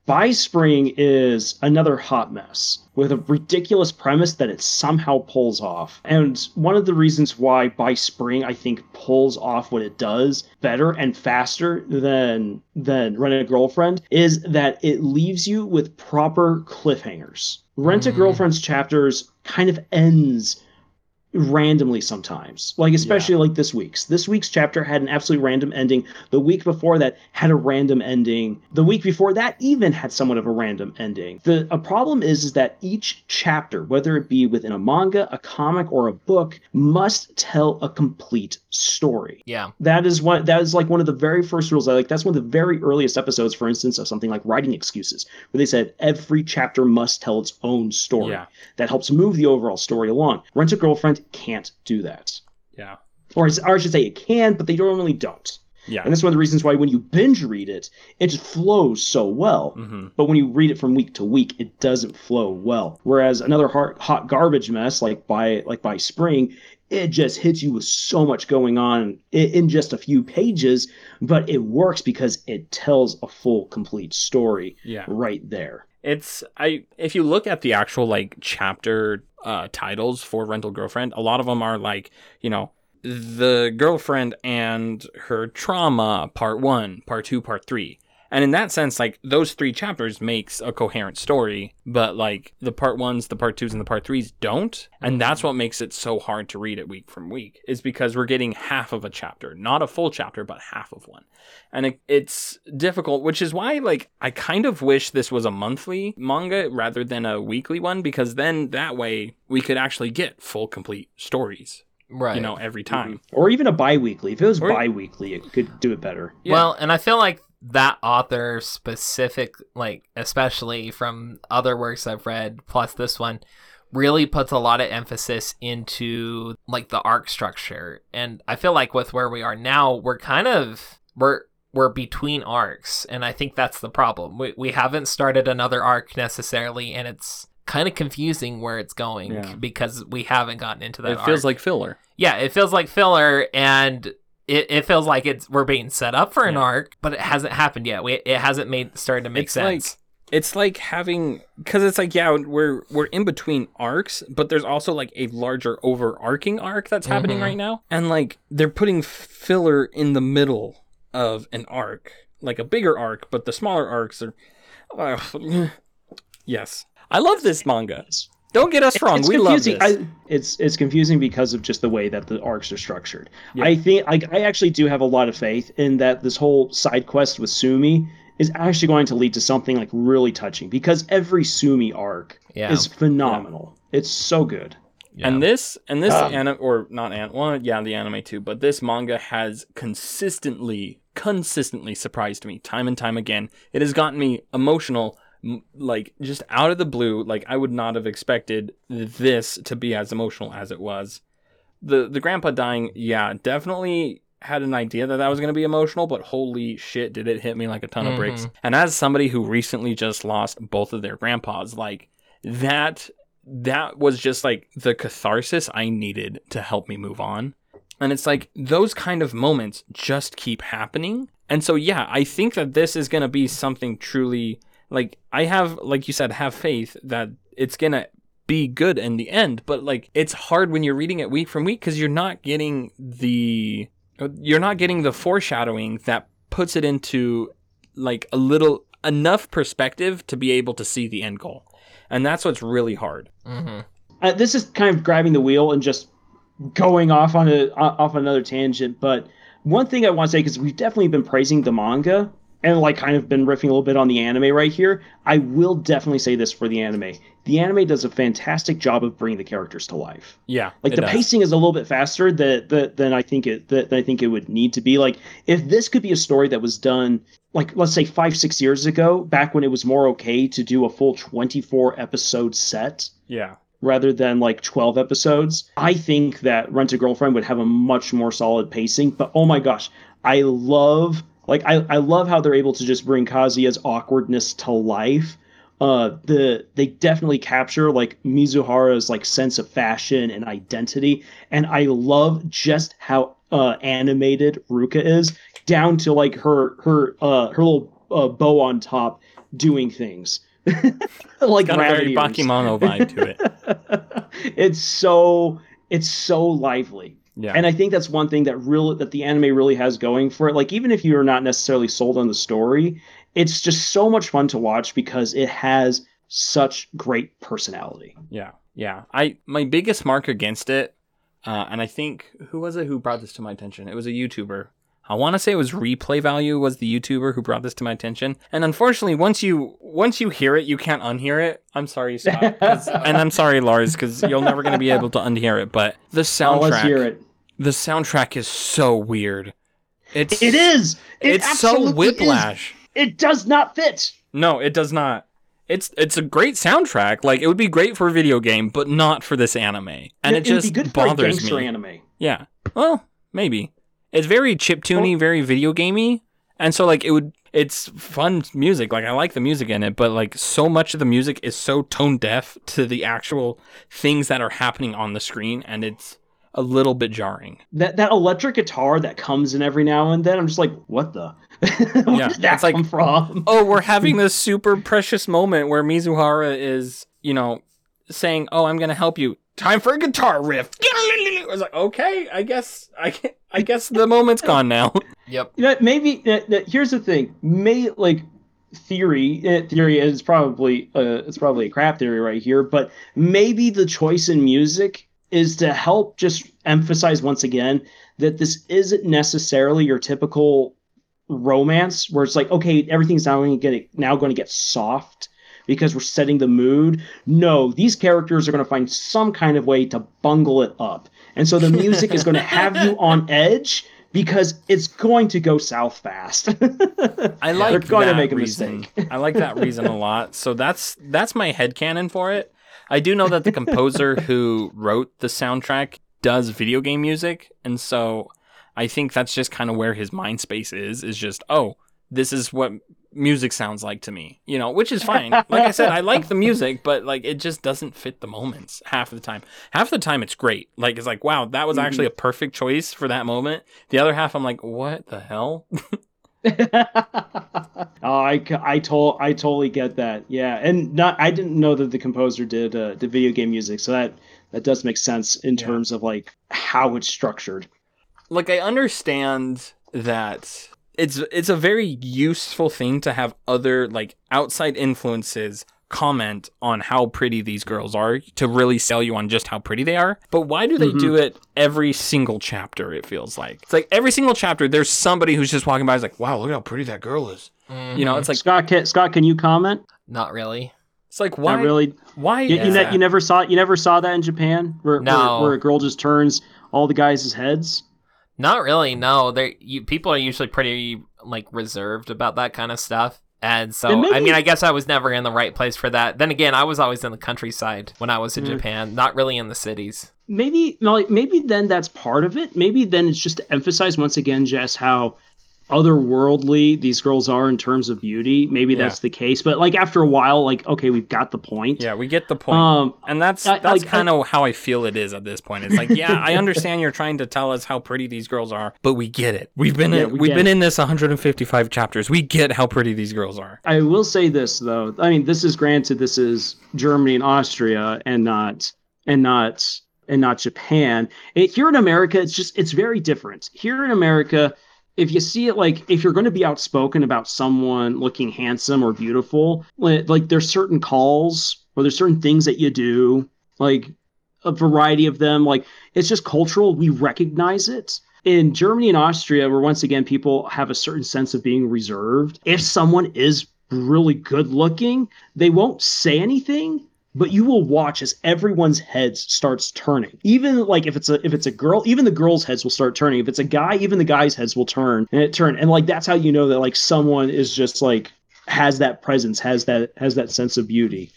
By Spring is another hot mess with a ridiculous premise that it somehow pulls off. And one of the reasons why By Spring I think pulls off what it does better and faster than than Rent a Girlfriend is that it leaves you with proper cliffhangers. Rent a Mhm. Girlfriend's chapters kind of ends randomly sometimes. Like especially like this week's. This week's chapter had an absolutely random ending. The week before that had a random ending. The week before that even had somewhat of a random ending. The a problem is is that each chapter, whether it be within a manga, a comic, or a book, must tell a complete story. Yeah. That is one that is like one of the very first rules. I like that's one of the very earliest episodes, for instance, of something like writing excuses, where they said every chapter must tell its own story. Yeah. That helps move the overall story along. Rent a girlfriend can't do that. Yeah. Or, or I should say it can, but they normally don't. Yeah. And that's one of the reasons why when you binge read it, it just flows so well. hmm But when you read it from week to week, it doesn't flow well. Whereas another hot, hot garbage mess, like by like by spring, it just hits you with so much going on in, in just a few pages, but it works because it tells a full, complete story Yeah. right there. It's I if you look at the actual like chapter uh titles for Rental Girlfriend, a lot of them are like, you know, the girlfriend and her trauma, part one, part two, part three. And in that sense, like those three chapters makes a coherent story, but like the part ones, the part twos, and the part threes don't. And that's mm-hmm. what makes it so hard to read it week from week, is because we're getting half of a chapter, not a full chapter, but half of one. And it, it's difficult, which is why like I kind of wish this was a monthly manga rather than a weekly one, because then that way we could actually get full complete stories, Right. you know, every time. Mm-hmm. or even a bi-weekly. If it was Or- bi-weekly, it could do it better. Yeah. Well, and I feel like that author specific, like especially from other works I've read, plus this one, really puts a lot of emphasis into like the arc structure. And I feel like with where we are now, we're kind of we're we're between arcs, and I think that's the problem. We we haven't started another arc necessarily, and it's kind of confusing where it's going Yeah. because we haven't gotten into that. Arc. It feels like filler. yeah, it feels like filler, and it, it feels like it's we're being set up for an Yeah. arc, but it hasn't happened yet. We, it hasn't made started to make It's sense. It's like having because it's like yeah we're we're in between arcs, but there's also like a larger overarching arc that's happening Mhm. right now, and like they're putting filler in the middle of an arc, like a bigger arc, but the smaller arcs are. Ugh. yes, I love this manga. Don't get us wrong, It's we love confusing. this. I, it's it's confusing because of just the way that the arcs are structured. Yeah. I think I, I actually do have a lot of faith in that this whole side quest with Sumi is actually going to lead to something like really touching because every Sumi arc yeah, is phenomenal. It's so good. yeah. And this and this Um, anime or not an well yeah the anime too, but this manga has consistently consistently surprised me time and time again. It has gotten me emotional m- like just out of the blue like I would not have expected this to be as emotional as it was. The the grandpa dying, yeah, definitely had an idea that that was going to be emotional, but holy shit, did it hit me like a ton of bricks. Mhm. And as somebody who recently just lost both of their grandpas, like that that was just like the catharsis I needed to help me move on. And it's like those kind of moments just keep happening. And so yeah, I think that this is going to be something truly like I have like you said have faith that it's going to be good in the end, but like it's hard when you're reading it week from week cuz you're not getting the you're not getting the foreshadowing that puts it into like a little enough perspective to be able to see the end goal. And that's what's really hard. hmm Uh, this is kind of grabbing the wheel and just going off on a off another tangent. But one thing I want to say because we've definitely been praising the manga and like kind of been riffing a little bit on the anime right here. I will definitely say this for the anime: the anime does a fantastic job of bringing the characters to life. Yeah. Like the does. pacing is a little bit faster than, than, than I think it that I think it would need to be. Like if this could be a story that was done like let's say five six years ago, back when it was more okay to do a full twenty four episode set Yeah. rather than like 12 episodes. I think that Rent a Girlfriend would have a much more solid pacing, but oh my gosh, I love like I, I love how they're able to just bring Kazuya's awkwardness to life. Uh the they definitely capture like Mizuhara's like sense of fashion and identity and I love just how uh animated Ruka is down to like her her uh her little uh, bow on top doing things. like Got a very Bakemono vibe to it. it's so it's so lively Yeah. and i think that's one thing that really that the anime really has going for it like even if you're not necessarily sold on the story it's just so much fun to watch because it has such great personality Yeah, yeah. I my biggest mark against it, uh, and I think who was it who brought this to my attention? It was a YouTuber. I want to say it was Replay Value was the YouTuber who brought this to my attention. And unfortunately, once you once you hear it, you can't unhear it. I'm sorry, Scott, and I'm sorry, Lars, because you're never going to be able to unhear it. But the soundtrack, it the soundtrack is so weird. It's it is it it's so absolutely is. whiplash. it does not fit No, it does not. It's it's a great soundtrack. Like it would be great for a video game, but not for this anime. And it, would just be good for a bothers me. anime Yeah. Well, maybe. It's very chiptune very video gamey. And so like it would it's fun music. Like I like the music in it, but like so much of the music is so tone deaf to the actual things that are happening on the screen and it's a little bit jarring. that that electric guitar that comes in every now and then i'm just like what the where Yeah, did that it's like- come from oh, we're having this super precious moment where Mizuhara is, you know, saying, "Oh, I'm going to help you." Time for a guitar riff. I was like, okay, I guess I I guess the moment's gone now. Yep. You know, maybe uh, uh, here's the thing. May like theory uh, theory is probably uh, it's probably a crap theory right here, but maybe the choice in music is to help just emphasize once again that this isn't necessarily your typical romance where it's like okay everything's now going to get now going to get soft because we're setting the mood no these characters are going to find some kind of way to bungle it up and so the music is going to have you on edge because it's going to go south fast I like they're going to that make a reason. mistake I like that reason a lot. So that's that's my headcanon for it. I do know that the composer who wrote the soundtrack does video game music, and so I think that's just kind of where his mind space is, is just, oh, this is what music sounds like to me. You know, which is fine. Like I said, I like the music, but like it just doesn't fit the moments half the time. Half the time it's great. Like it's like, wow, that was actually a perfect choice for that moment. The other half I'm like, what the hell? oh, I, I told I totally get that. Yeah, and not I didn't know that the composer did uh, the video game music, so that that does make sense in Yeah. terms of like how it's structured. like I understand that it's it's a very useful thing to have other like outside influences comment on how pretty these girls are to really sell you on just how pretty they are. But why do they Mhm. do it every single chapter? It feels like it's like every single chapter there's somebody who's just walking by is like, wow, look how pretty that girl is. You know, it's like Scott, can, Scott, can you comment? Mm-hmm. not really. it's like why Not really. why You, is you, ne- that? you never saw you never saw that in Japan, where No. where, where a girl just turns all the guys' heads. Not really. No, they you people are usually pretty like reserved about that kind of stuff. And so, And maybe- I mean, I guess I was never in the right place for that. Then again, I was always in the countryside when I was in Mm. Japan, not really in the cities. maybe like maybe then that's part of it. Maybe then it's just to emphasize once again, Jess, how otherworldly these girls are in terms of beauty. Maybe Yeah. that's the case. But like after a while, like okay, we've got the point. yeah, we get the point. Um, And that's that's like, kind of how I feel it is at this point. It's like, yeah, I understand you're trying to tell us how pretty these girls are, but we get it. We've been Yeah, in, we have been it. in this 155 chapters. We get how pretty these girls are. I will say this though. I mean, this is granted. This is Germany and Austria, and not and not and not Japan. It, here in America, it's just it's very different. Here in America, if you see it like if you're going to be outspoken about someone looking handsome or beautiful, like, there's certain calls or there's certain things that you do, like a variety of them. Like it's just cultural. We recognize it. In Germany and Austria, where once again people have a certain sense of being reserved, if someone is really good looking, they won't say anything, but you will watch as everyone's heads starts turning. Even like if it's a if it's a girl, even the girls' heads will start turning. If it's a guy, even the guys' heads will turn and it turn. And like that's how you know that like someone is just like has that presence, has that has that sense of beauty.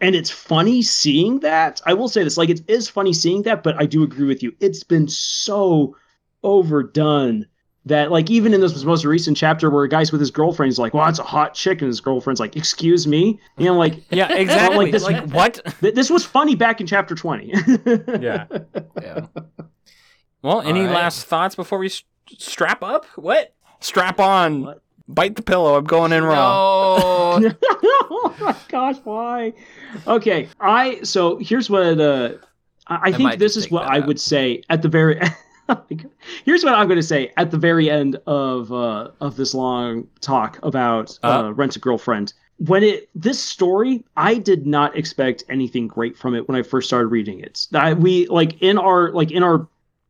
And it's funny seeing that. I will say this, like it is funny seeing that, but I do agree with you. It's been so overdone that like even in this most recent chapter where a guy's with his girlfriend, he's like, "Well, it's a hot chick," and his girlfriend's like, "Excuse me," you know, like Yeah, exactly. like this- like what? th- this was funny back in chapter twenty. Yeah. Yeah. Well, any All right. last thoughts before we s- strap up? What? Strap on. What? Bite the pillow. I'm going in raw. No. oh my gosh, why? Okay, I so here's what uh, I, I think this is what I out. would say at the very. here's what I'm going to say at the very end of uh, of this long talk about uh, Uh. Rent a Girlfriend. When it this story, I did not expect anything great from it when I first started reading it. I, we like in our like in our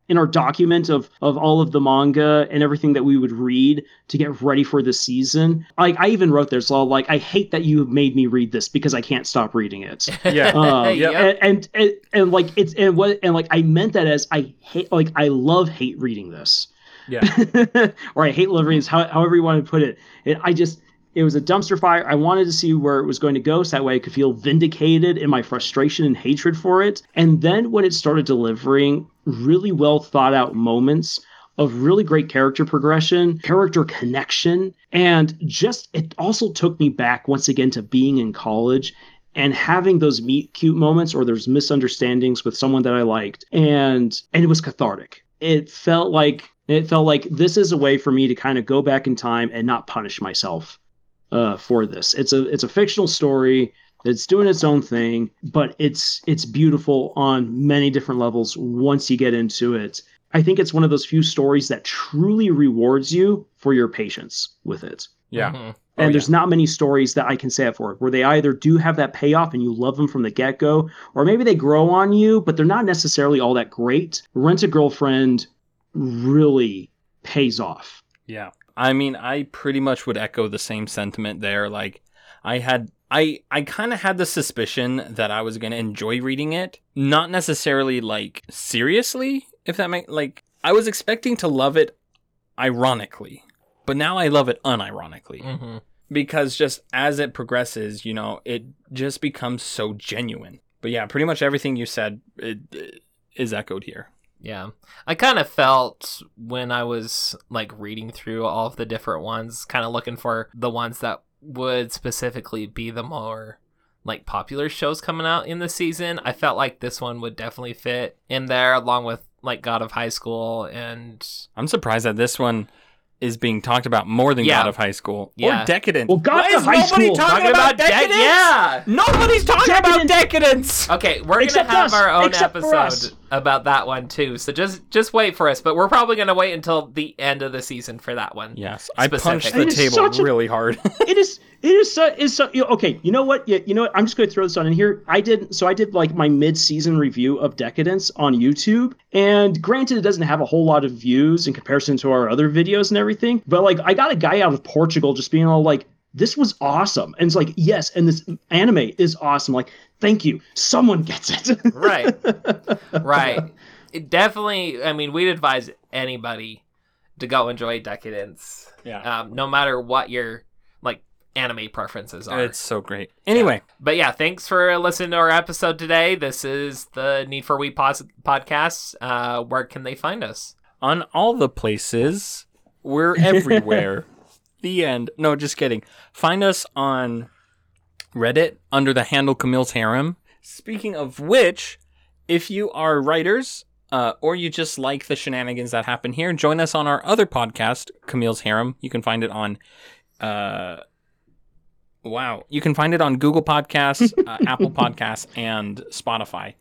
in our document of of all of the manga and everything that we would read to get ready for the season. Like I even wrote there, so like I hate that you made me read this because I can't stop reading it. Yeah. Um, Yep. and, and and and like it's and what and like I meant that as I hate like I love hate reading this. Yeah. or I hate reading this, how, however you want to put it. it. I just it was a dumpster fire. I wanted to see where it was going to go, so that way I could feel vindicated in my frustration and hatred for it. And then when it started delivering really well thought out moments of really great character progression, character connection, and just it also took me back once again to being in college and having those meet cute moments or there's misunderstandings with someone that I liked and and it was cathartic. It felt like it felt like this is a way for me to kind of go back in time and not punish myself uh, for this. It's a it's a fictional story. It's doing its own thing, but it's it's beautiful on many different levels once you get into it. I think it's one of those few stories that truly rewards you for your patience with it. Yeah. Mhm. And Oh, there's not many stories that I can say it for where they either do have that payoff and you love them from the get go, or maybe they grow on you, but they're not necessarily all that great. Rent a Girlfriend really pays off. Yeah. I mean, I pretty much would echo the same sentiment there. Like, I had. I, I kind of had the suspicion that I was going to enjoy reading it. Not necessarily like seriously, if that makes like I was expecting to love it ironically, but now I love it unironically Mhm. because just as it progresses, you know, it just becomes so genuine. But yeah, pretty much everything you said it, it is echoed here. Yeah. I kind of felt when I was like reading through all of the different ones, kind of looking for the ones that would specifically be the more like popular shows coming out in the season. I felt like this one would definitely fit in there along with like God of High School and I'm surprised that this one is being talked about more than Yeah. God of High School Yeah. or Decadent. Well, God Why of is High nobody School- talking, about, Dec- Decadence? yeah. Nobody's talking about Decadence. Okay, we're gonna have us. our own Except for us. episode about that one too. So just just wait for us. But we're probably gonna wait until the end of the season for that one. Yes, I punched the table such a- really hard. it is it is so is so you know, okay you know what you, you know what i'm just going to throw this on in here i did so i did like my mid-season review of decadence on youtube and granted it doesn't have a whole lot of views in comparison to our other videos and everything but like i got a guy out of portugal just being all like this was awesome and it's like yes and this anime is awesome like thank you someone gets it Right. right. It definitely. I mean, we'd advise anybody to go enjoy Decadence, yeah, um, no matter what your like anime preferences are. it's so great. Anyway, But yeah, thanks for listening to our episode today. This is the Need for We Pos- podcast. Uh, where can they find us? on all the places, we're everywhere. the end. No, just kidding. Find us on Reddit under the handle Camille's Harem. Speaking of which, if you are writers uh, or you just like the shenanigans that happen here, join us on our other podcast, Camille's Harem. You can find it on. Uh, wow, you can find it on Google Podcasts, uh, Apple Podcasts, and Spotify.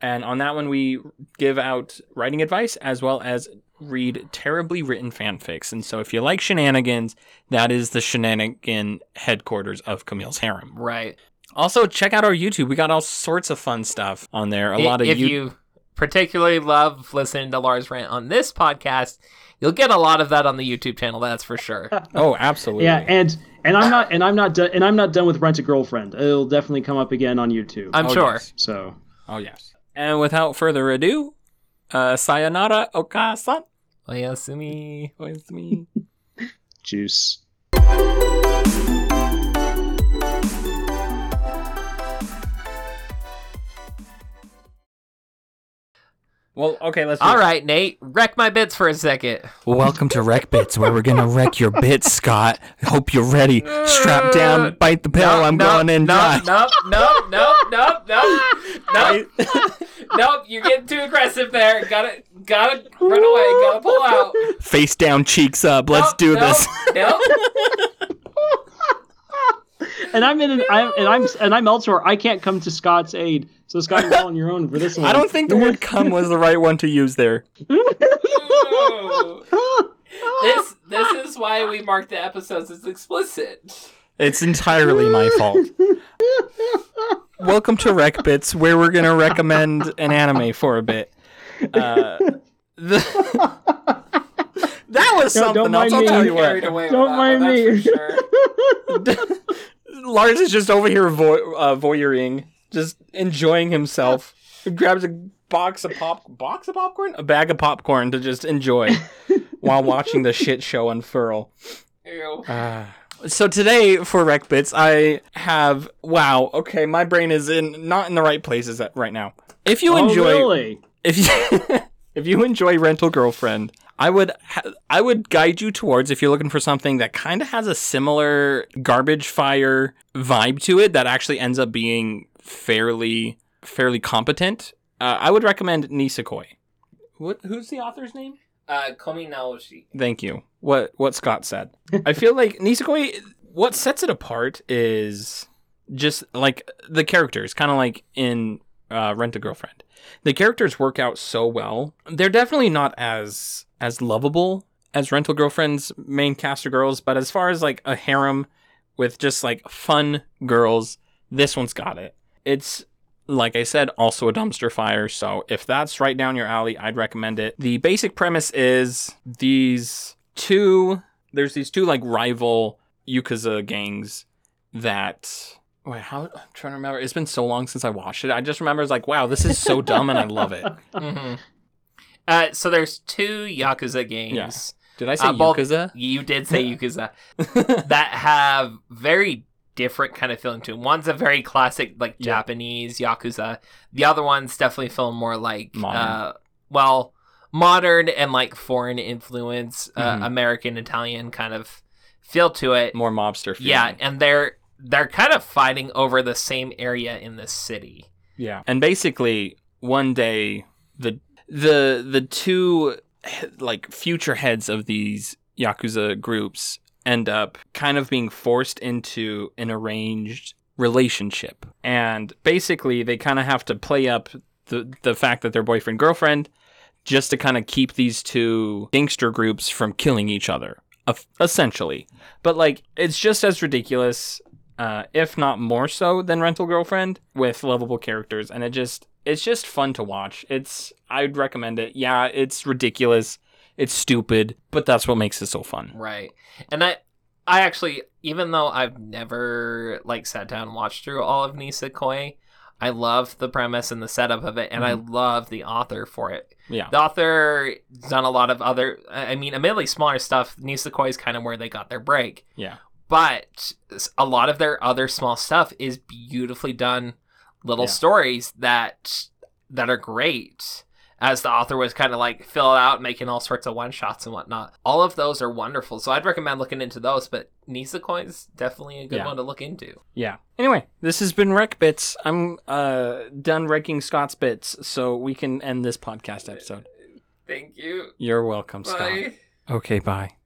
And on that one, we give out writing advice as well as read terribly written fanfics. And so, if you like shenanigans, that is the shenanigan headquarters of Camille's Harem. Right. Also, check out our YouTube. We got all sorts of fun stuff on there. A I- lot of if you- you particularly love listening to Lars rant on this podcast, you'll get a lot of that on the YouTube channel. That's for sure. Oh, absolutely. yeah and and i'm not and i'm not done and i'm not done with rent a girlfriend it'll definitely come up again on youtube I'm Oh, sure. yes. so Oh, yes. And without further ado, uh, sayonara, okasan. Oyasumi. With me. juice Well, okay, let's. do All it. right, Nate, wreck my bits for a second. Welcome to Wreck Bits, where we're gonna wreck your bits, Scott. Hope you're ready. Strap down, uh, bite the pill. I'm going in no, dry. No, no, no, no, no, no, no. You're getting too aggressive there. Gotta, gotta run away. Gotta pull out. Face down, cheeks up. Let's Nope, do nope, this. Nope. and I'm in an, I'm and I'm and I'm elsewhere. I can't come to Scott's aid. So Scott, you're all on your own for this one. I don't think the word "come" was the right one to use there. This, this is why we mark the episodes as explicit. It's entirely my fault. Welcome to Rec Bits, where we're gonna recommend an anime for a bit. Uh, the... that was No, something don't else. mind I'll me. tell you Carried what. Don't that mind one, me. that's for sure. Lars is just over here vo- uh, voyeuring, just enjoying himself. He grabs a box of pop, box of popcorn, a bag of popcorn to just enjoy while watching the shit show unfurl. Ew. Uh, so today for Rec Bits, I have wow. Okay, my brain is in not in the right places at, right now. If you Oh, enjoy, really? if you if you enjoy Rental Girlfriend, I would ha- I would guide you towards if you're looking for something that kind of has a similar garbage fire vibe to it that actually ends up being fairly fairly competent. Uh, I would recommend Nisekoi. What? Who's the author's name? Uh. Thank you. What what Scott said. I feel like Nisekoi. What sets it apart is just like the characters, kind of like in uh, Rent a Girlfriend. The characters work out so well. They're definitely not as as lovable as Rental Girlfriend's main cast of girls, but as far as like a harem with just like fun girls, this one's got it. It's like I said, also a dumpster fire. So if that's right down your alley, I'd recommend it. The basic premise is these two there's these two like rival Yakuza gangs that wait, how I'm trying to remember. It's been so long since I watched it. I just remember it's like, wow, this is so dumb and I love it. hmm Uh, so there's two Yakuza games. Did I say Uh, Yakuza? You did say Yakuza that have very different kind of feeling to them. One's a very classic, like Yeah. Japanese Yakuza. The other one's definitely feeling more like, Modern. uh, well, modern and like foreign influence, uh, Mhm. American, Italian kind of feel to it. More mobster. Feeling. Yeah, and they're they're kind of fighting over the same area in the city. Yeah. And basically, one day the the the two like future heads of these yakuza groups end up kind of being forced into an arranged relationship. And basically, they kind of have to play up the the fact that they're boyfriend girlfriend just to kind of keep these two gangster groups from killing each other. Essentially. But like it's just as ridiculous uh, if not more so than Rental Girlfriend, with lovable characters, and it just it's just fun to watch. It's I'd recommend it. Yeah, it's ridiculous, it's stupid, but that's what makes it so fun. Right. And I I actually even though I've never like sat down and watched through all of Nisekoi, I love the premise and the setup of it and I mhm. love the author for it. Yeah, The author done a lot of other I mean admittedly smaller stuff. Nisekoi is kind of where they got their break. yeah, But a lot of their other small stuff is beautifully done little Yeah. stories that that are great as the author was kind of like filling out making all sorts of one shots and whatnot all of those are wonderful so i'd recommend looking into those but Nisekoi is definitely a good Yeah. one to look into yeah. Anyway, this has been Wreck Bits. I'm uh done wrecking Scott's bits, so we can end this podcast episode. thank you You're welcome, Scott. Okay, bye.